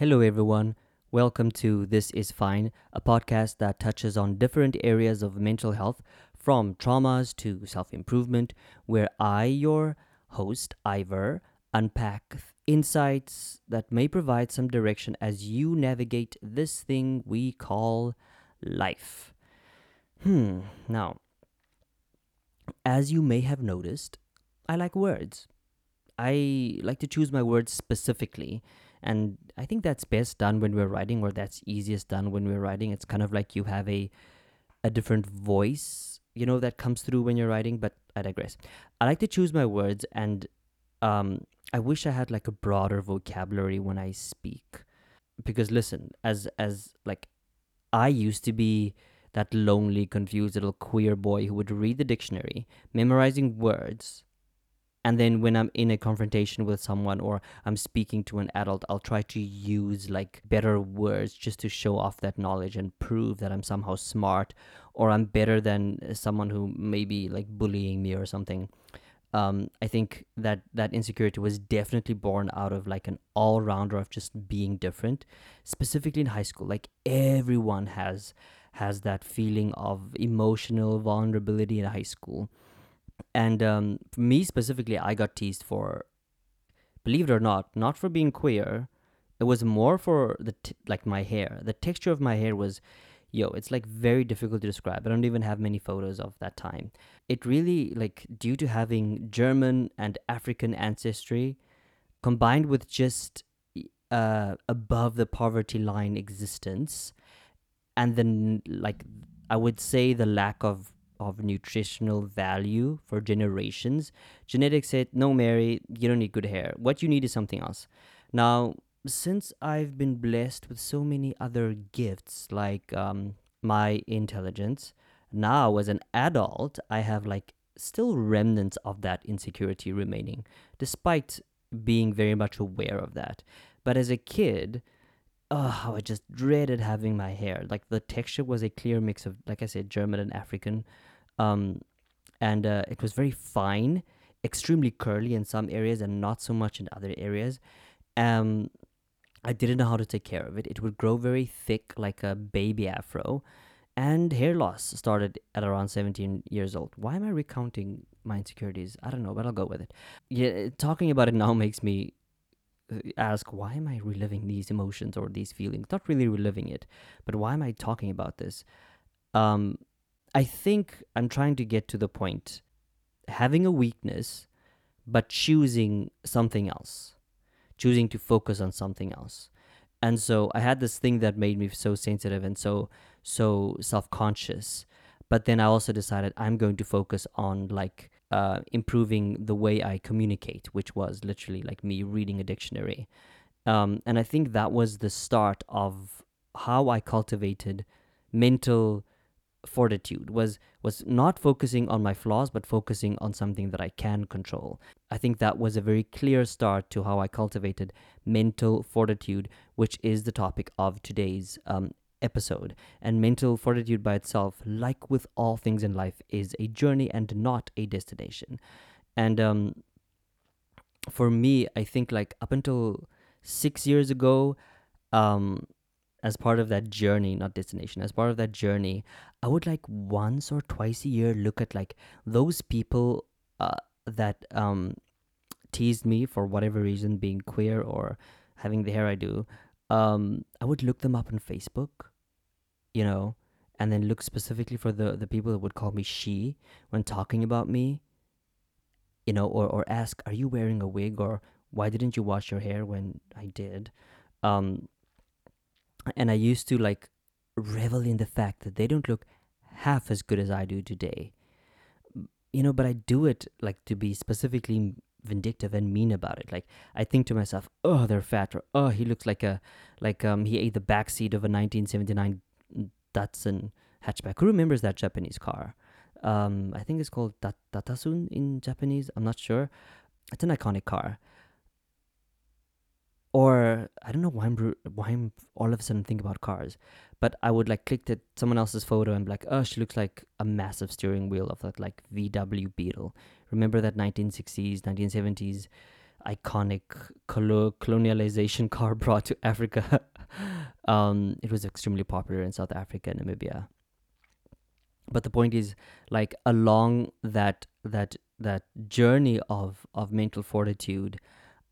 Hello, everyone. Welcome to This Is Fine, a podcast that touches on different areas of mental health, from traumas to self improvement, where I, your host, Ivor, unpack insights that may provide some direction as you navigate this thing we call life. Hmm, now, as you may have noticed, I like words. I like to choose my words specifically. And I think that's best done when we're writing, or that's easiest done when we're writing. It's kind of like you have a a different voice, you know, that comes through when you're writing, but I digress. I like to choose my words and um I wish I had like a broader vocabulary when I speak. Because listen, as as like I used to be that lonely, confused little queer boy who would read the dictionary, memorizing words, and then when i'm in a confrontation with someone or i'm speaking to an adult i'll try to use like better words just to show off that knowledge and prove that i'm somehow smart or i'm better than someone who may be like bullying me or something um, I think that that insecurity was definitely born out of like an all rounder of just being different, specifically in high school. Like everyone has has that feeling of emotional vulnerability in high school, and um, for me specifically, I got teased for, believe it or not, not for being queer. It was more for the t- like my hair. The texture of my hair was, yo, it's like very difficult to describe. I don't even have many photos of that time. It really like due to having German and African ancestry, combined with just uh, above the poverty line existence, and then like I would say the lack of of nutritional value for generations, genetics said, no, Mary, you don't need good hair. What you need is something else. Now, since I've been blessed with so many other gifts, like um, my intelligence, now as an adult, I have like still remnants of that insecurity remaining, despite being very much aware of that. But as a kid, oh, I just dreaded having my hair. Like the texture was a clear mix of, like I said, German and African um, and uh, it was very fine, extremely curly in some areas and not so much in other areas. Um, I didn't know how to take care of it. It would grow very thick, like a baby afro, and hair loss started at around 17 years old. Why am I recounting my insecurities? I don't know, but I'll go with it. Yeah, talking about it now makes me uh, ask why am I reliving these emotions or these feelings? Not really reliving it, but why am I talking about this? Um, I think I'm trying to get to the point having a weakness, but choosing something else, choosing to focus on something else. And so I had this thing that made me so sensitive and so so self-conscious. But then I also decided I'm going to focus on like uh, improving the way I communicate, which was literally like me reading a dictionary. Um, and I think that was the start of how I cultivated mental fortitude was was not focusing on my flaws but focusing on something that I can control. I think that was a very clear start to how I cultivated mental fortitude, which is the topic of today's um, episode. And mental fortitude by itself, like with all things in life, is a journey and not a destination. And um, for me, I think like up until six years ago, um, as part of that journey, not destination, as part of that journey, I would like once or twice a year look at like those people uh, that um, teased me for whatever reason, being queer or having the hair I do. Um, I would look them up on Facebook, you know, and then look specifically for the the people that would call me she when talking about me, you know, or or ask, "Are you wearing a wig?" or "Why didn't you wash your hair when I did?" Um, and I used to like revel in the fact that they don't look half as good as I do today. You know, but I do it like to be specifically vindictive and mean about it. Like I think to myself, "Oh, they're fat," or "Oh, he looks like a like um he ate the back seat of a 1979 Datsun hatchback." Who remembers that Japanese car? Um, I think it's called Dat- Datasun in Japanese. I'm not sure. It's an iconic car or I don't know why I'm why I'm all of a sudden thinking about cars, but I would like click at someone else's photo and be like, oh, she looks like a massive steering wheel of that like VW Beetle. Remember that 1960s, 1970s iconic colo- colonialization car brought to Africa. um, it was extremely popular in South Africa and Namibia. But the point is, like along that that that journey of of mental fortitude,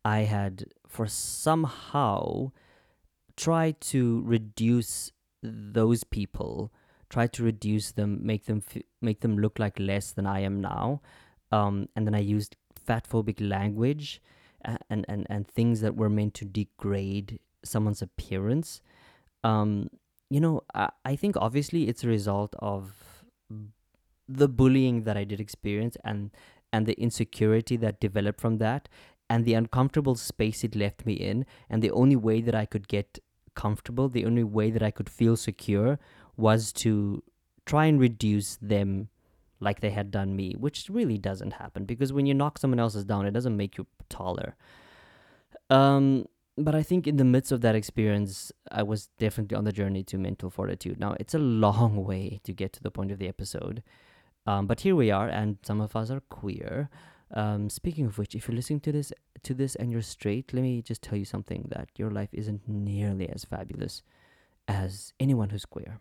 I had for somehow try to reduce those people, try to reduce them, make them f- make them look like less than I am now, um, and then I used fat phobic language and, and, and things that were meant to degrade someone's appearance. Um, you know, I, I think obviously it's a result of the bullying that I did experience and and the insecurity that developed from that and the uncomfortable space it left me in and the only way that I could get comfortable the only way that I could feel secure was to try and reduce them like they had done me, which really doesn't happen because when you knock someone else's down, it doesn't make you taller. Um, but I think in the midst of that experience, I was definitely on the journey to mental fortitude. Now, it's a long way to get to the point of the episode, um, but here we are, and some of us are queer. Um, speaking of which, if you're listening to this to this and you're straight, let me just tell you something that your life isn't nearly as fabulous as anyone who's queer.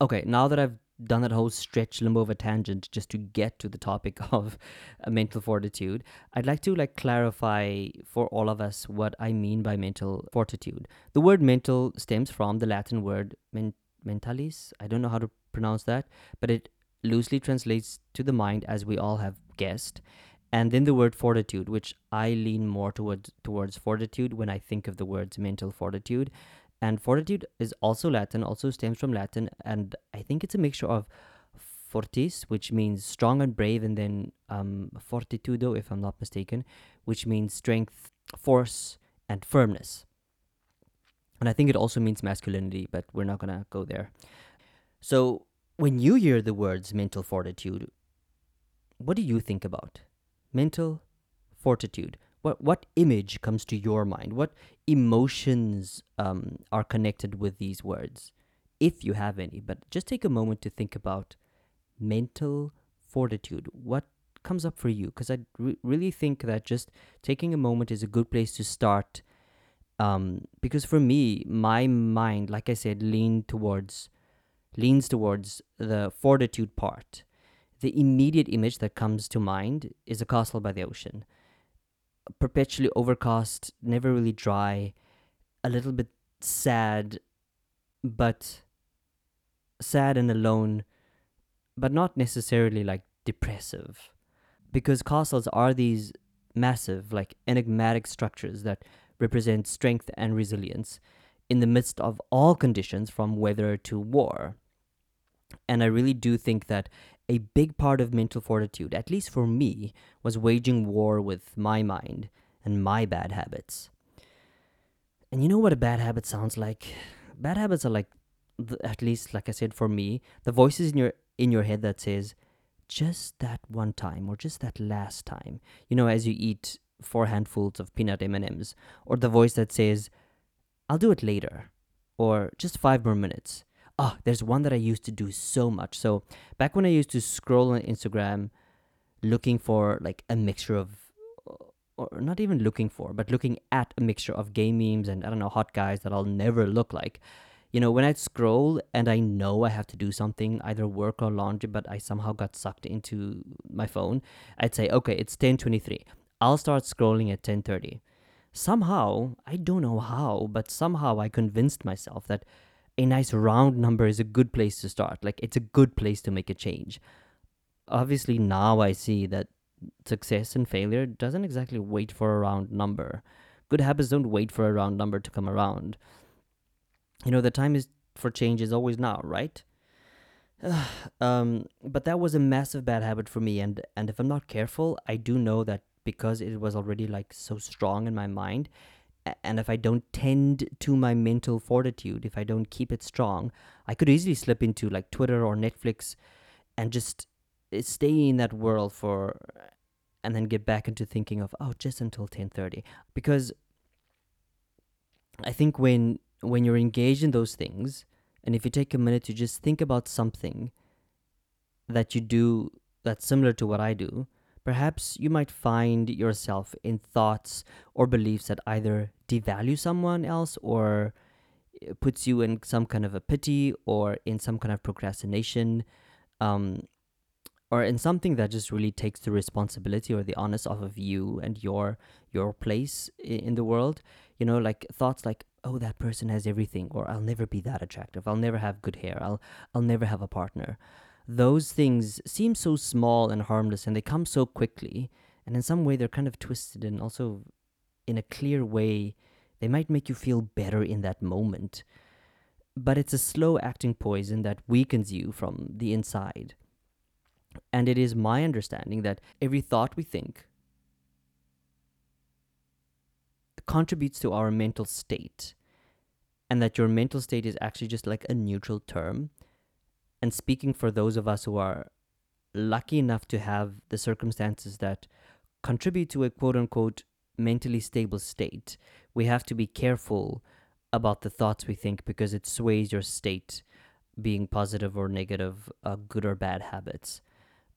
Okay, now that I've done that whole stretch limbo of a tangent just to get to the topic of uh, mental fortitude i'd like to like clarify for all of us what i mean by mental fortitude the word mental stems from the latin word men- mentalis i don't know how to pronounce that but it loosely translates to the mind as we all have guessed and then the word fortitude which i lean more towards towards fortitude when i think of the words mental fortitude and fortitude is also Latin, also stems from Latin, and I think it's a mixture of fortis, which means strong and brave, and then um, fortitudo, if I'm not mistaken, which means strength, force, and firmness. And I think it also means masculinity, but we're not to go there. So, when you hear the words mental fortitude, what do you think about? Mental fortitude. What what image comes to your mind? What emotions um, are connected with these words? If you have any but just take a moment to think about mental fortitude. What comes up for you? Because i re- really think that just taking a moment is a good place to start um, because for me my mind like i said leaned towards leans towards the fortitude part the immediate image that comes to mind is a castle by the ocean perpetually overcast, never really dry, a little bit sad, but sad and alone, but not necessarily like depressive. Because castles are these massive, like enigmatic structures that represent strength and resilience in the midst of all conditions from weather to war. And I really do think that a big part of mental fortitude, at least for me, was waging war with my mind and my bad habits. And you know what a bad habit sounds like? Bad habits are like, at least like I said for me, the voices in your in your head that says, just that one time or just that last time. You know, as you eat four handfuls of peanut M&Ms, or the voice that says, "I'll do it later," or just five more minutes oh, there's one that I used to do so much. So back when I used to scroll on Instagram looking for like a mixture of uh, or not even looking for, but looking at a mixture of gay memes and I don't know, hot guys that I'll never look like. You know, when I scroll and I know I have to do something, either work or laundry, but I somehow got sucked into my phone, I'd say, okay, it's 1023. I'll start scrolling at 1030. Somehow, I don't know how, but somehow I convinced myself that a nice round number is a good place to start. Like it's a good place to make a change. Obviously, now I see that success and failure doesn't exactly wait for a round number. Good habits don't wait for a round number to come around. You know, the time is for change is always now, right? um, but that was a massive bad habit for me, and and if I'm not careful, I do know that because it was already like so strong in my mind, and if I don't tend to my mental fortitude, if I don't keep it strong, I could easily slip into like Twitter or Netflix and just eh, stay in that world for and then get back into thinking of oh just until 10:30 because I think when when you're engaged in those things and if you take a minute to just think about something that you do that's similar to what I do Perhaps you might find yourself in thoughts or beliefs that either devalue someone else or eh, puts you in some kind of a pity or in some kind of procrastination um, or in something that just really takes the responsibility or the onus off of you and your your place in the world. You know like thoughts like oh that person has everything or i'll never be that attractive. I'll never have good hair. I'll i'll never have a partner those things seem so small and harmless and they come so quickly and in some way they're kind of twisted and also in a clear way they might make you feel better in that moment. But it's a slow acting poison that weakens you from the inside. And it is my understanding that every thought we think contributes to our mental state and that your mental state is actually just like a neutral term and speaking for those of us who are lucky enough to have the circumstances that contribute to a quote unquote mentally stable state, we have to be careful about the thoughts we think because it sways your state, being positive or negative, uh, good or bad habits.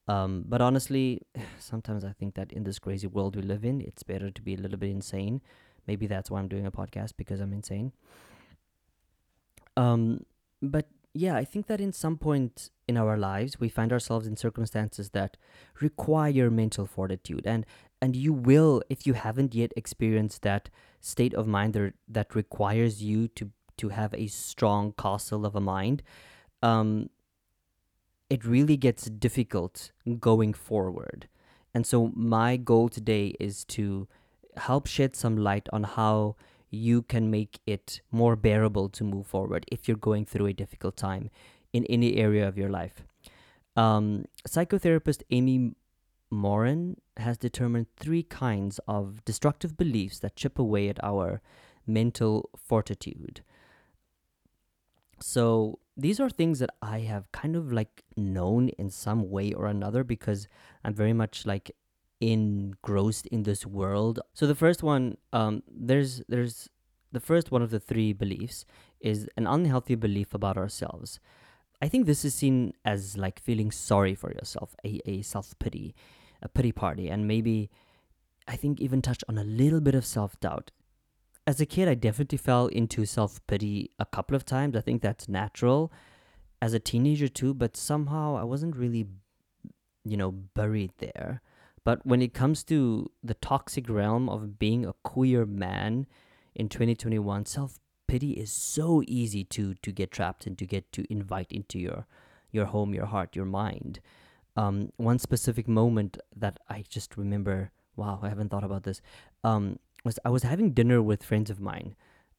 Um, but honestly, sometimes I think that in this crazy world we live in, it's better to be a little bit insane. Maybe that's why I'm doing a podcast because I'm insane. Um, but yeah, I think that in some point in our lives we find ourselves in circumstances that require mental fortitude. And and you will if you haven't yet experienced that state of mind that, that requires you to to have a strong castle of a mind um it really gets difficult going forward. And so my goal today is to help shed some light on how you can make it more bearable to move forward if you're going through a difficult time in any area of your life. Um, psychotherapist Amy Morin has determined three kinds of destructive beliefs that chip away at our mental fortitude. So these are things that I have kind of like known in some way or another because I'm very much like engrossed in this world. So the first one, um, there's there's the first one of the three beliefs is an unhealthy belief about ourselves. I think this is seen as like feeling sorry for yourself, a, a self pity, a pity party, and maybe I think even touched on a little bit of self doubt. As a kid, I definitely fell into self pity a couple of times. I think that's natural. As a teenager too, but somehow I wasn't really, you know, buried there. But when it comes to the toxic realm of being a queer man in 2021, self pity is so easy to to get trapped and to get to invite into your your home, your heart, your mind. Um, one specific moment that I just remember, wow, I haven't thought about this. Um, was I was having dinner with friends of mine.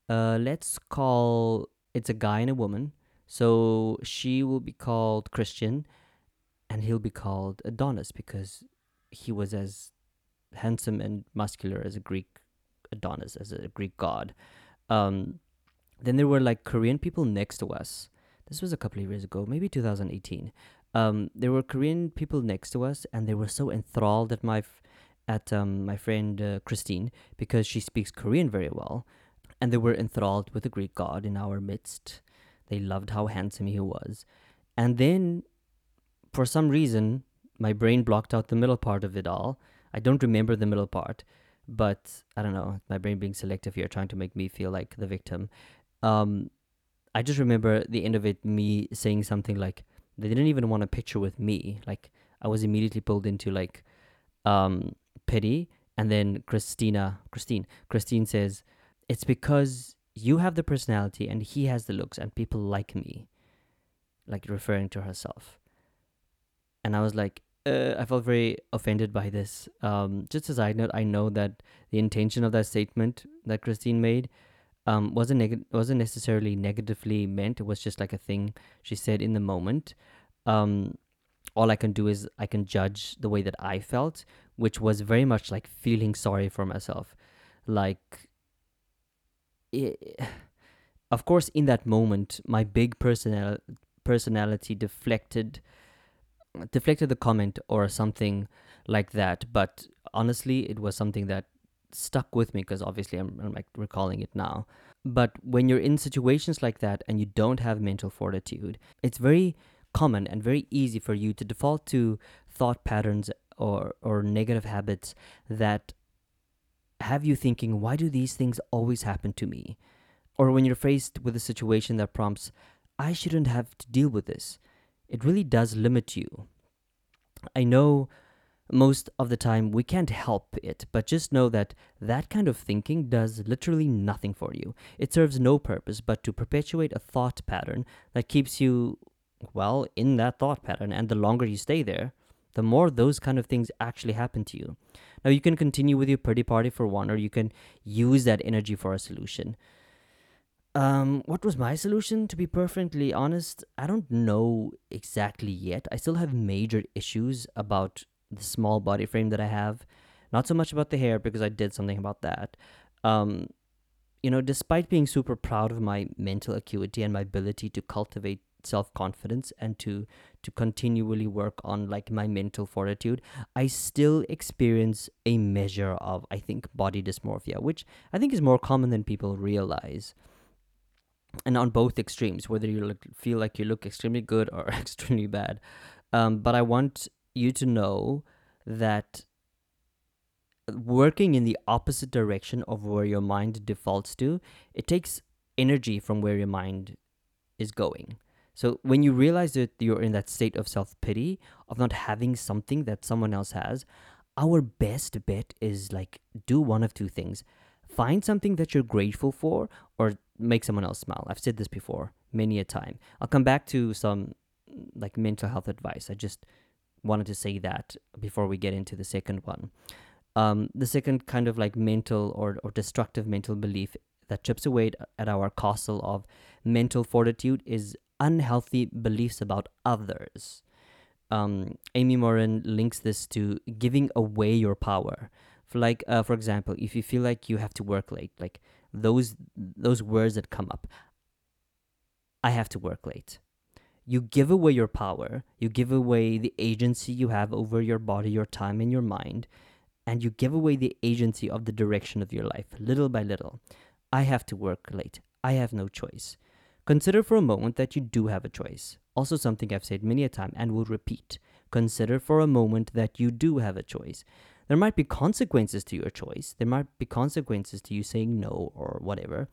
Uh, let's call it's a guy and a woman. So she will be called Christian, and he'll be called Adonis because he was as handsome and muscular as a Greek Adonis, as a Greek god. Um, then there were like Korean people next to us. This was a couple of years ago, maybe 2018. Um, there were Korean people next to us, and they were so enthralled at my f- at um, my friend uh, Christine because she speaks Korean very well, and they were enthralled with the Greek god in our midst. They loved how handsome he was, and then for some reason my brain blocked out the middle part of it all. I don't remember the middle part, but I don't know. My brain being selective here, trying to make me feel like the victim. Um, I just remember the end of it, me saying something like, "They didn't even want a picture with me." Like I was immediately pulled into like um, pity, and then Christina, Christine, Christine says, "It's because you have the personality and he has the looks, and people like me." Like referring to herself and I was like, uh, I felt very offended by this. Um, just as I note, I know that the intention of that statement that Christine made um, wasn't neg- wasn't necessarily negatively meant. It was just like a thing she said in the moment. Um, all I can do is I can judge the way that I felt, which was very much like feeling sorry for myself. Like, it, of course, in that moment, my big personal personality deflected deflected the comment or something like that. But honestly, it was something that stuck with me because obviously I'm, I'm like recalling it now. But when you're in situations like that and you don't have mental fortitude, it's very common and very easy for you to default to thought patterns or or negative habits that have you thinking, why do these things always happen to me? Or when you're faced with a situation that prompts, I shouldn't have to deal with this. It really does limit you. I know most of the time we can't help it, but just know that that kind of thinking does literally nothing for you. It serves no purpose but to perpetuate a thought pattern that keeps you, well, in that thought pattern. And the longer you stay there, the more those kind of things actually happen to you. Now, you can continue with your pretty party for one, or you can use that energy for a solution. Um, what was my solution? To be perfectly honest, I don't know exactly yet. I still have major issues about the small body frame that I have. Not so much about the hair because I did something about that. Um, you know, despite being super proud of my mental acuity and my ability to cultivate self confidence and to to continually work on like my mental fortitude, I still experience a measure of I think body dysmorphia, which I think is more common than people realize. And on both extremes, whether you look, feel like you look extremely good or extremely bad. Um, but I want you to know that working in the opposite direction of where your mind defaults to, it takes energy from where your mind is going. So when you realize that you're in that state of self pity, of not having something that someone else has, our best bet is like do one of two things. Find something that you're grateful for or make someone else smile. I've said this before many a time. I'll come back to some like mental health advice. I just wanted to say that before we get into the second one. Um, the second kind of like mental or, or destructive mental belief that chips away at our castle of mental fortitude is unhealthy beliefs about others. Um, Amy Morin links this to giving away your power. For like, uh, for example, if you feel like you have to work late, like those those words that come up, I have to work late. You give away your power. You give away the agency you have over your body, your time, and your mind, and you give away the agency of the direction of your life, little by little. I have to work late. I have no choice. Consider for a moment that you do have a choice. Also, something I've said many a time and will repeat. Consider for a moment that you do have a choice. There might be consequences to your choice. There might be consequences to you saying no or whatever,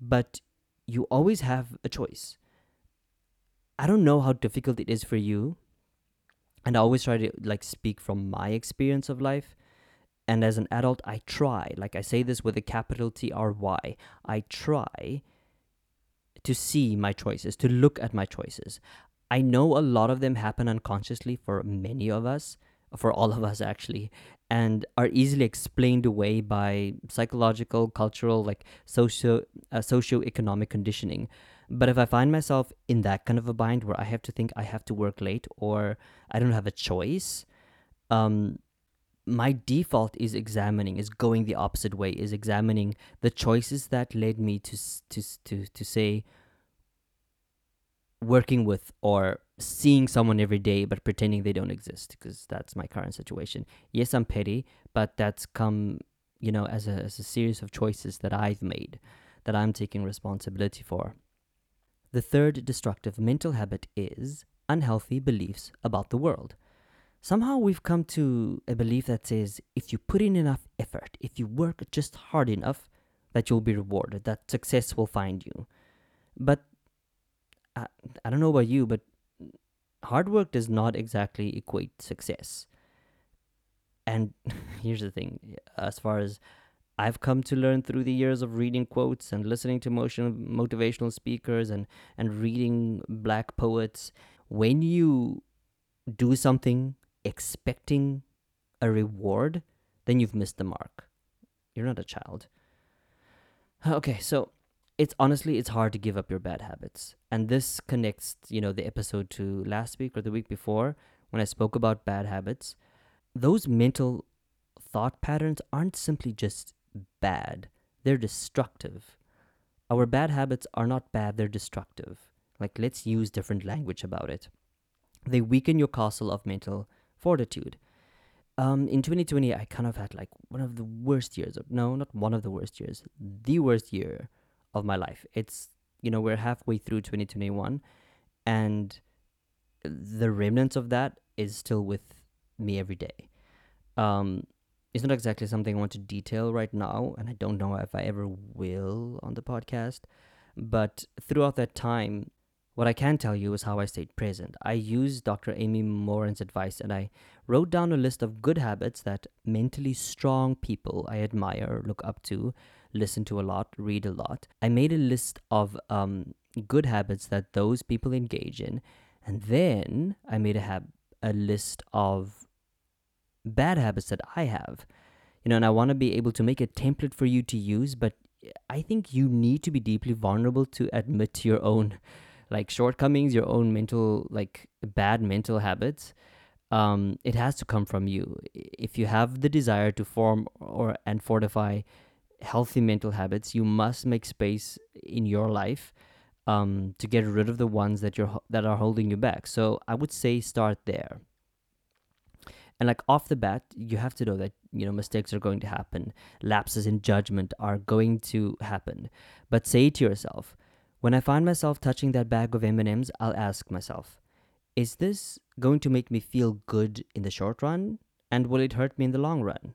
but you always have a choice. I don't know how difficult it is for you, and I always try to like speak from my experience of life. And as an adult, I try, like I say this with a capital T R Y, I try to see my choices, to look at my choices. I know a lot of them happen unconsciously for many of us, for all of us actually, and are easily explained away by psychological, cultural, like socio uh, socio-economic conditioning. But if I find myself in that kind of a bind where I have to think I have to work late or I don't have a choice, um, my default is examining, is going the opposite way, is examining the choices that led me to to to to say working with or seeing someone every day but pretending they don't exist because that's my current situation. Yes, I'm petty, but that's come, you know, as a as a series of choices that I've made that I'm taking responsibility for. The third destructive mental habit is unhealthy beliefs about the world. Somehow we've come to a belief that says if you put in enough effort, if you work just hard enough, that you'll be rewarded, that success will find you. But I, I don't know about you, but hard work does not exactly equate success. And here's the thing as far as I've come to learn through the years of reading quotes and listening to motion, motivational speakers and, and reading black poets, when you do something expecting a reward, then you've missed the mark. You're not a child. Okay, so it's honestly it's hard to give up your bad habits. And this connects, you know, the episode to last week or the week before when I spoke about bad habits. Those mental thought patterns aren't simply just bad, they're destructive. Our bad habits are not bad, they're destructive. Like, let's use different language about it. They weaken your castle of mental fortitude. Um, in 2020, I kind of had like one of the worst years. Of, no, not one of the worst years. The worst year of my life. It's, you know, we're halfway through 2021, and the remnants of that is still with me every day. Um, it's not exactly something I want to detail right now, and I don't know if I ever will on the podcast. But throughout that time, what I can tell you is how I stayed present. I used Dr. Amy Morin's advice and I wrote down a list of good habits that mentally strong people I admire, look up to, listen to a lot, read a lot. I made a list of um, good habits that those people engage in, and then I made a hab- a list of bad habits that I have. You know, and I want to be able to make a template for you to use, but I think you need to be deeply vulnerable to admit your own like shortcomings, your own mental like bad mental habits. Um, it has to come from you. If you have the desire to form or and fortify healthy mental habits, you must make space in your life um, to get rid of the ones that you're that are holding you back. So I would say start there. And like off the bat, you have to know that you know mistakes are going to happen, lapses in judgment are going to happen. But say to yourself, when I find myself touching that bag of M&Ms, I'll ask myself, is this going to make me feel good in the short run and will it hurt me in the long run?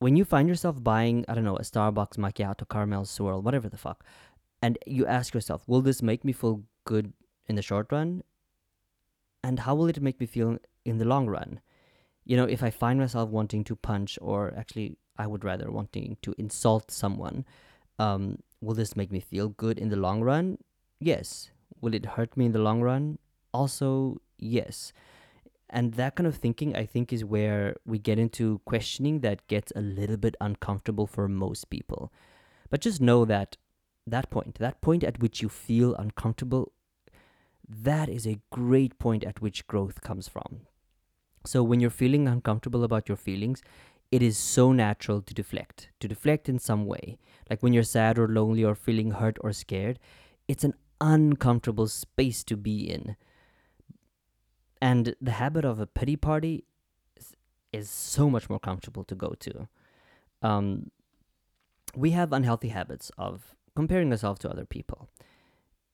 When you find yourself buying, I don't know, a Starbucks macchiato caramel swirl, whatever the fuck, and you ask yourself, will this make me feel good in the short run? And how will it make me feel in the long run? You know, if I find myself wanting to punch, or actually, I would rather wanting to insult someone, um, will this make me feel good in the long run? Yes. Will it hurt me in the long run? Also, yes. And that kind of thinking, I think, is where we get into questioning that gets a little bit uncomfortable for most people. But just know that that point, that point at which you feel uncomfortable, that is a great point at which growth comes from. So when you're feeling uncomfortable about your feelings, it is so natural to deflect, to deflect in some way. Like when you're sad or lonely or feeling hurt or scared, it's an uncomfortable space to be in. And the habit of a pity party is, is so much more comfortable to go to. Um, we have unhealthy habits of comparing ourselves to other people.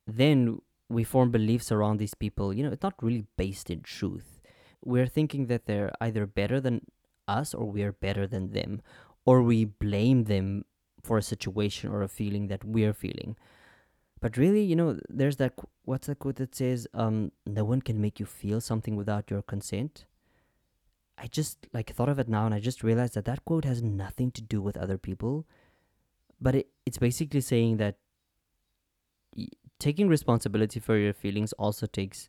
Then we form beliefs around these people. You know, it's not really based in truth. We're thinking that they're either better than us or we are better than them, or we blame them for a situation or a feeling that we're feeling. But really, you know, there's that what's that quote that says, um, "No one can make you feel something without your consent." I just like thought of it now, and I just realized that that quote has nothing to do with other people, but it, it's basically saying that taking responsibility for your feelings also takes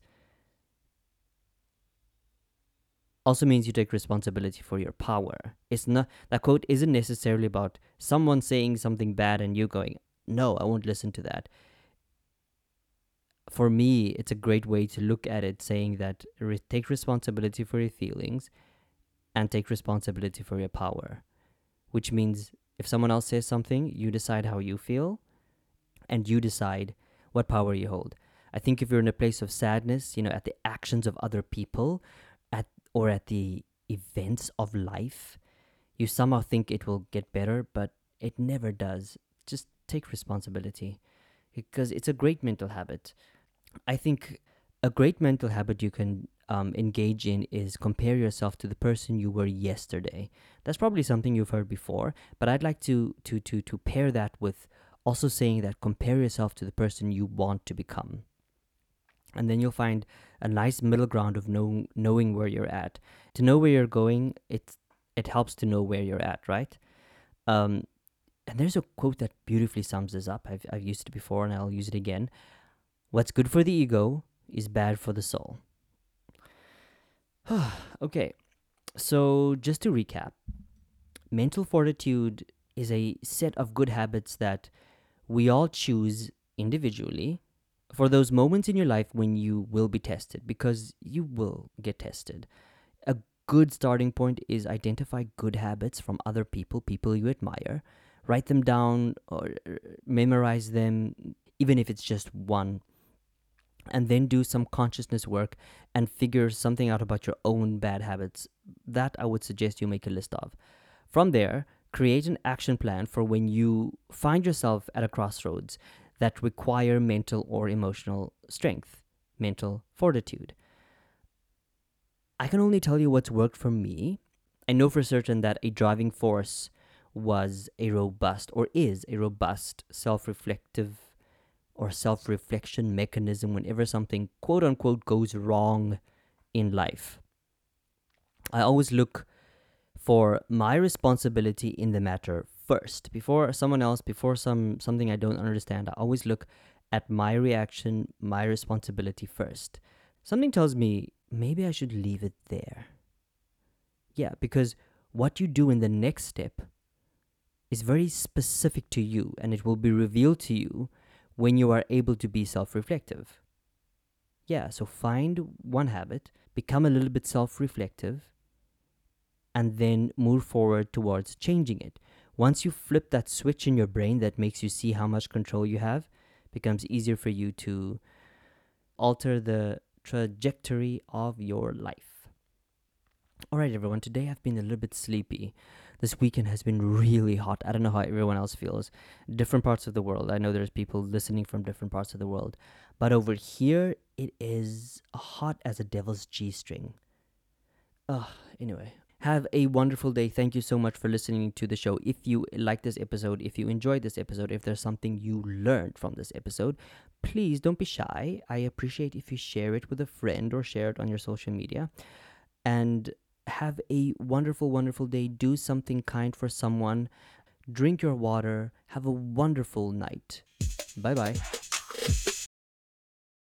also means you take responsibility for your power. It's not that quote isn't necessarily about someone saying something bad and you going, "No, I won't listen to that." For me, it's a great way to look at it saying that re- take responsibility for your feelings and take responsibility for your power. Which means if someone else says something, you decide how you feel and you decide what power you hold. I think if you're in a place of sadness, you know, at the actions of other people, at or at the events of life, you somehow think it will get better, but it never does. Just take responsibility because it's a great mental habit. I think a great mental habit you can um, engage in is compare yourself to the person you were yesterday. That's probably something you've heard before, but I'd like to to to to pair that with also saying that compare yourself to the person you want to become and then you'll find a nice middle ground of know, knowing where you're at. To know where you're going, it it helps to know where you're at, right? Um, and there's a quote that beautifully sums this up. I've I've used it before, and I'll use it again. What's good for the ego is bad for the soul. okay, so just to recap, mental fortitude is a set of good habits that we all choose individually for those moments in your life when you will be tested, because you will get tested. A good starting point is identify good habits from other people, people you admire. Write them down or memorize them, even if it's just one. And then do some consciousness work and figure something out about your own bad habits. That I would suggest you make a list of. From there, create an action plan for when you find yourself at a crossroads that require mental or emotional strength, mental fortitude. I can only tell you what's worked for me, I know for certain that a driving force was a robust or is a robust self reflective or self reflection mechanism whenever something quote unquote goes wrong in life. I always look for my responsibility in the matter first. Before someone else before some something i don't understand i always look at my reaction my responsibility first. Something tells me maybe i should leave it there. Yeah because what you do in the next step is very specific to you and it will be revealed to you when you are able to be self-reflective yeah so find one habit become a little bit self-reflective and then move forward towards changing it. Once you flip that switch in your brain that makes you see how much control you have, becomes easier for you to alter the trajectory of your life. All right, everyone, today I've been a little bit sleepy. This weekend has been really hot. I don't know how everyone else feels. Different parts of the world. I know there's people listening from different parts of the world. But over here, it is hot as a devil's G string. Ugh, anyway, have a wonderful day. Thank you so much for listening to the show. If you like this episode, if you enjoyed this episode, if there's something you learned from this episode, please don't be shy. I appreciate if you share it with a friend or share it on your social media. And have a wonderful, wonderful day. Do something kind for someone. Drink your water. Have a wonderful night. Bye bye.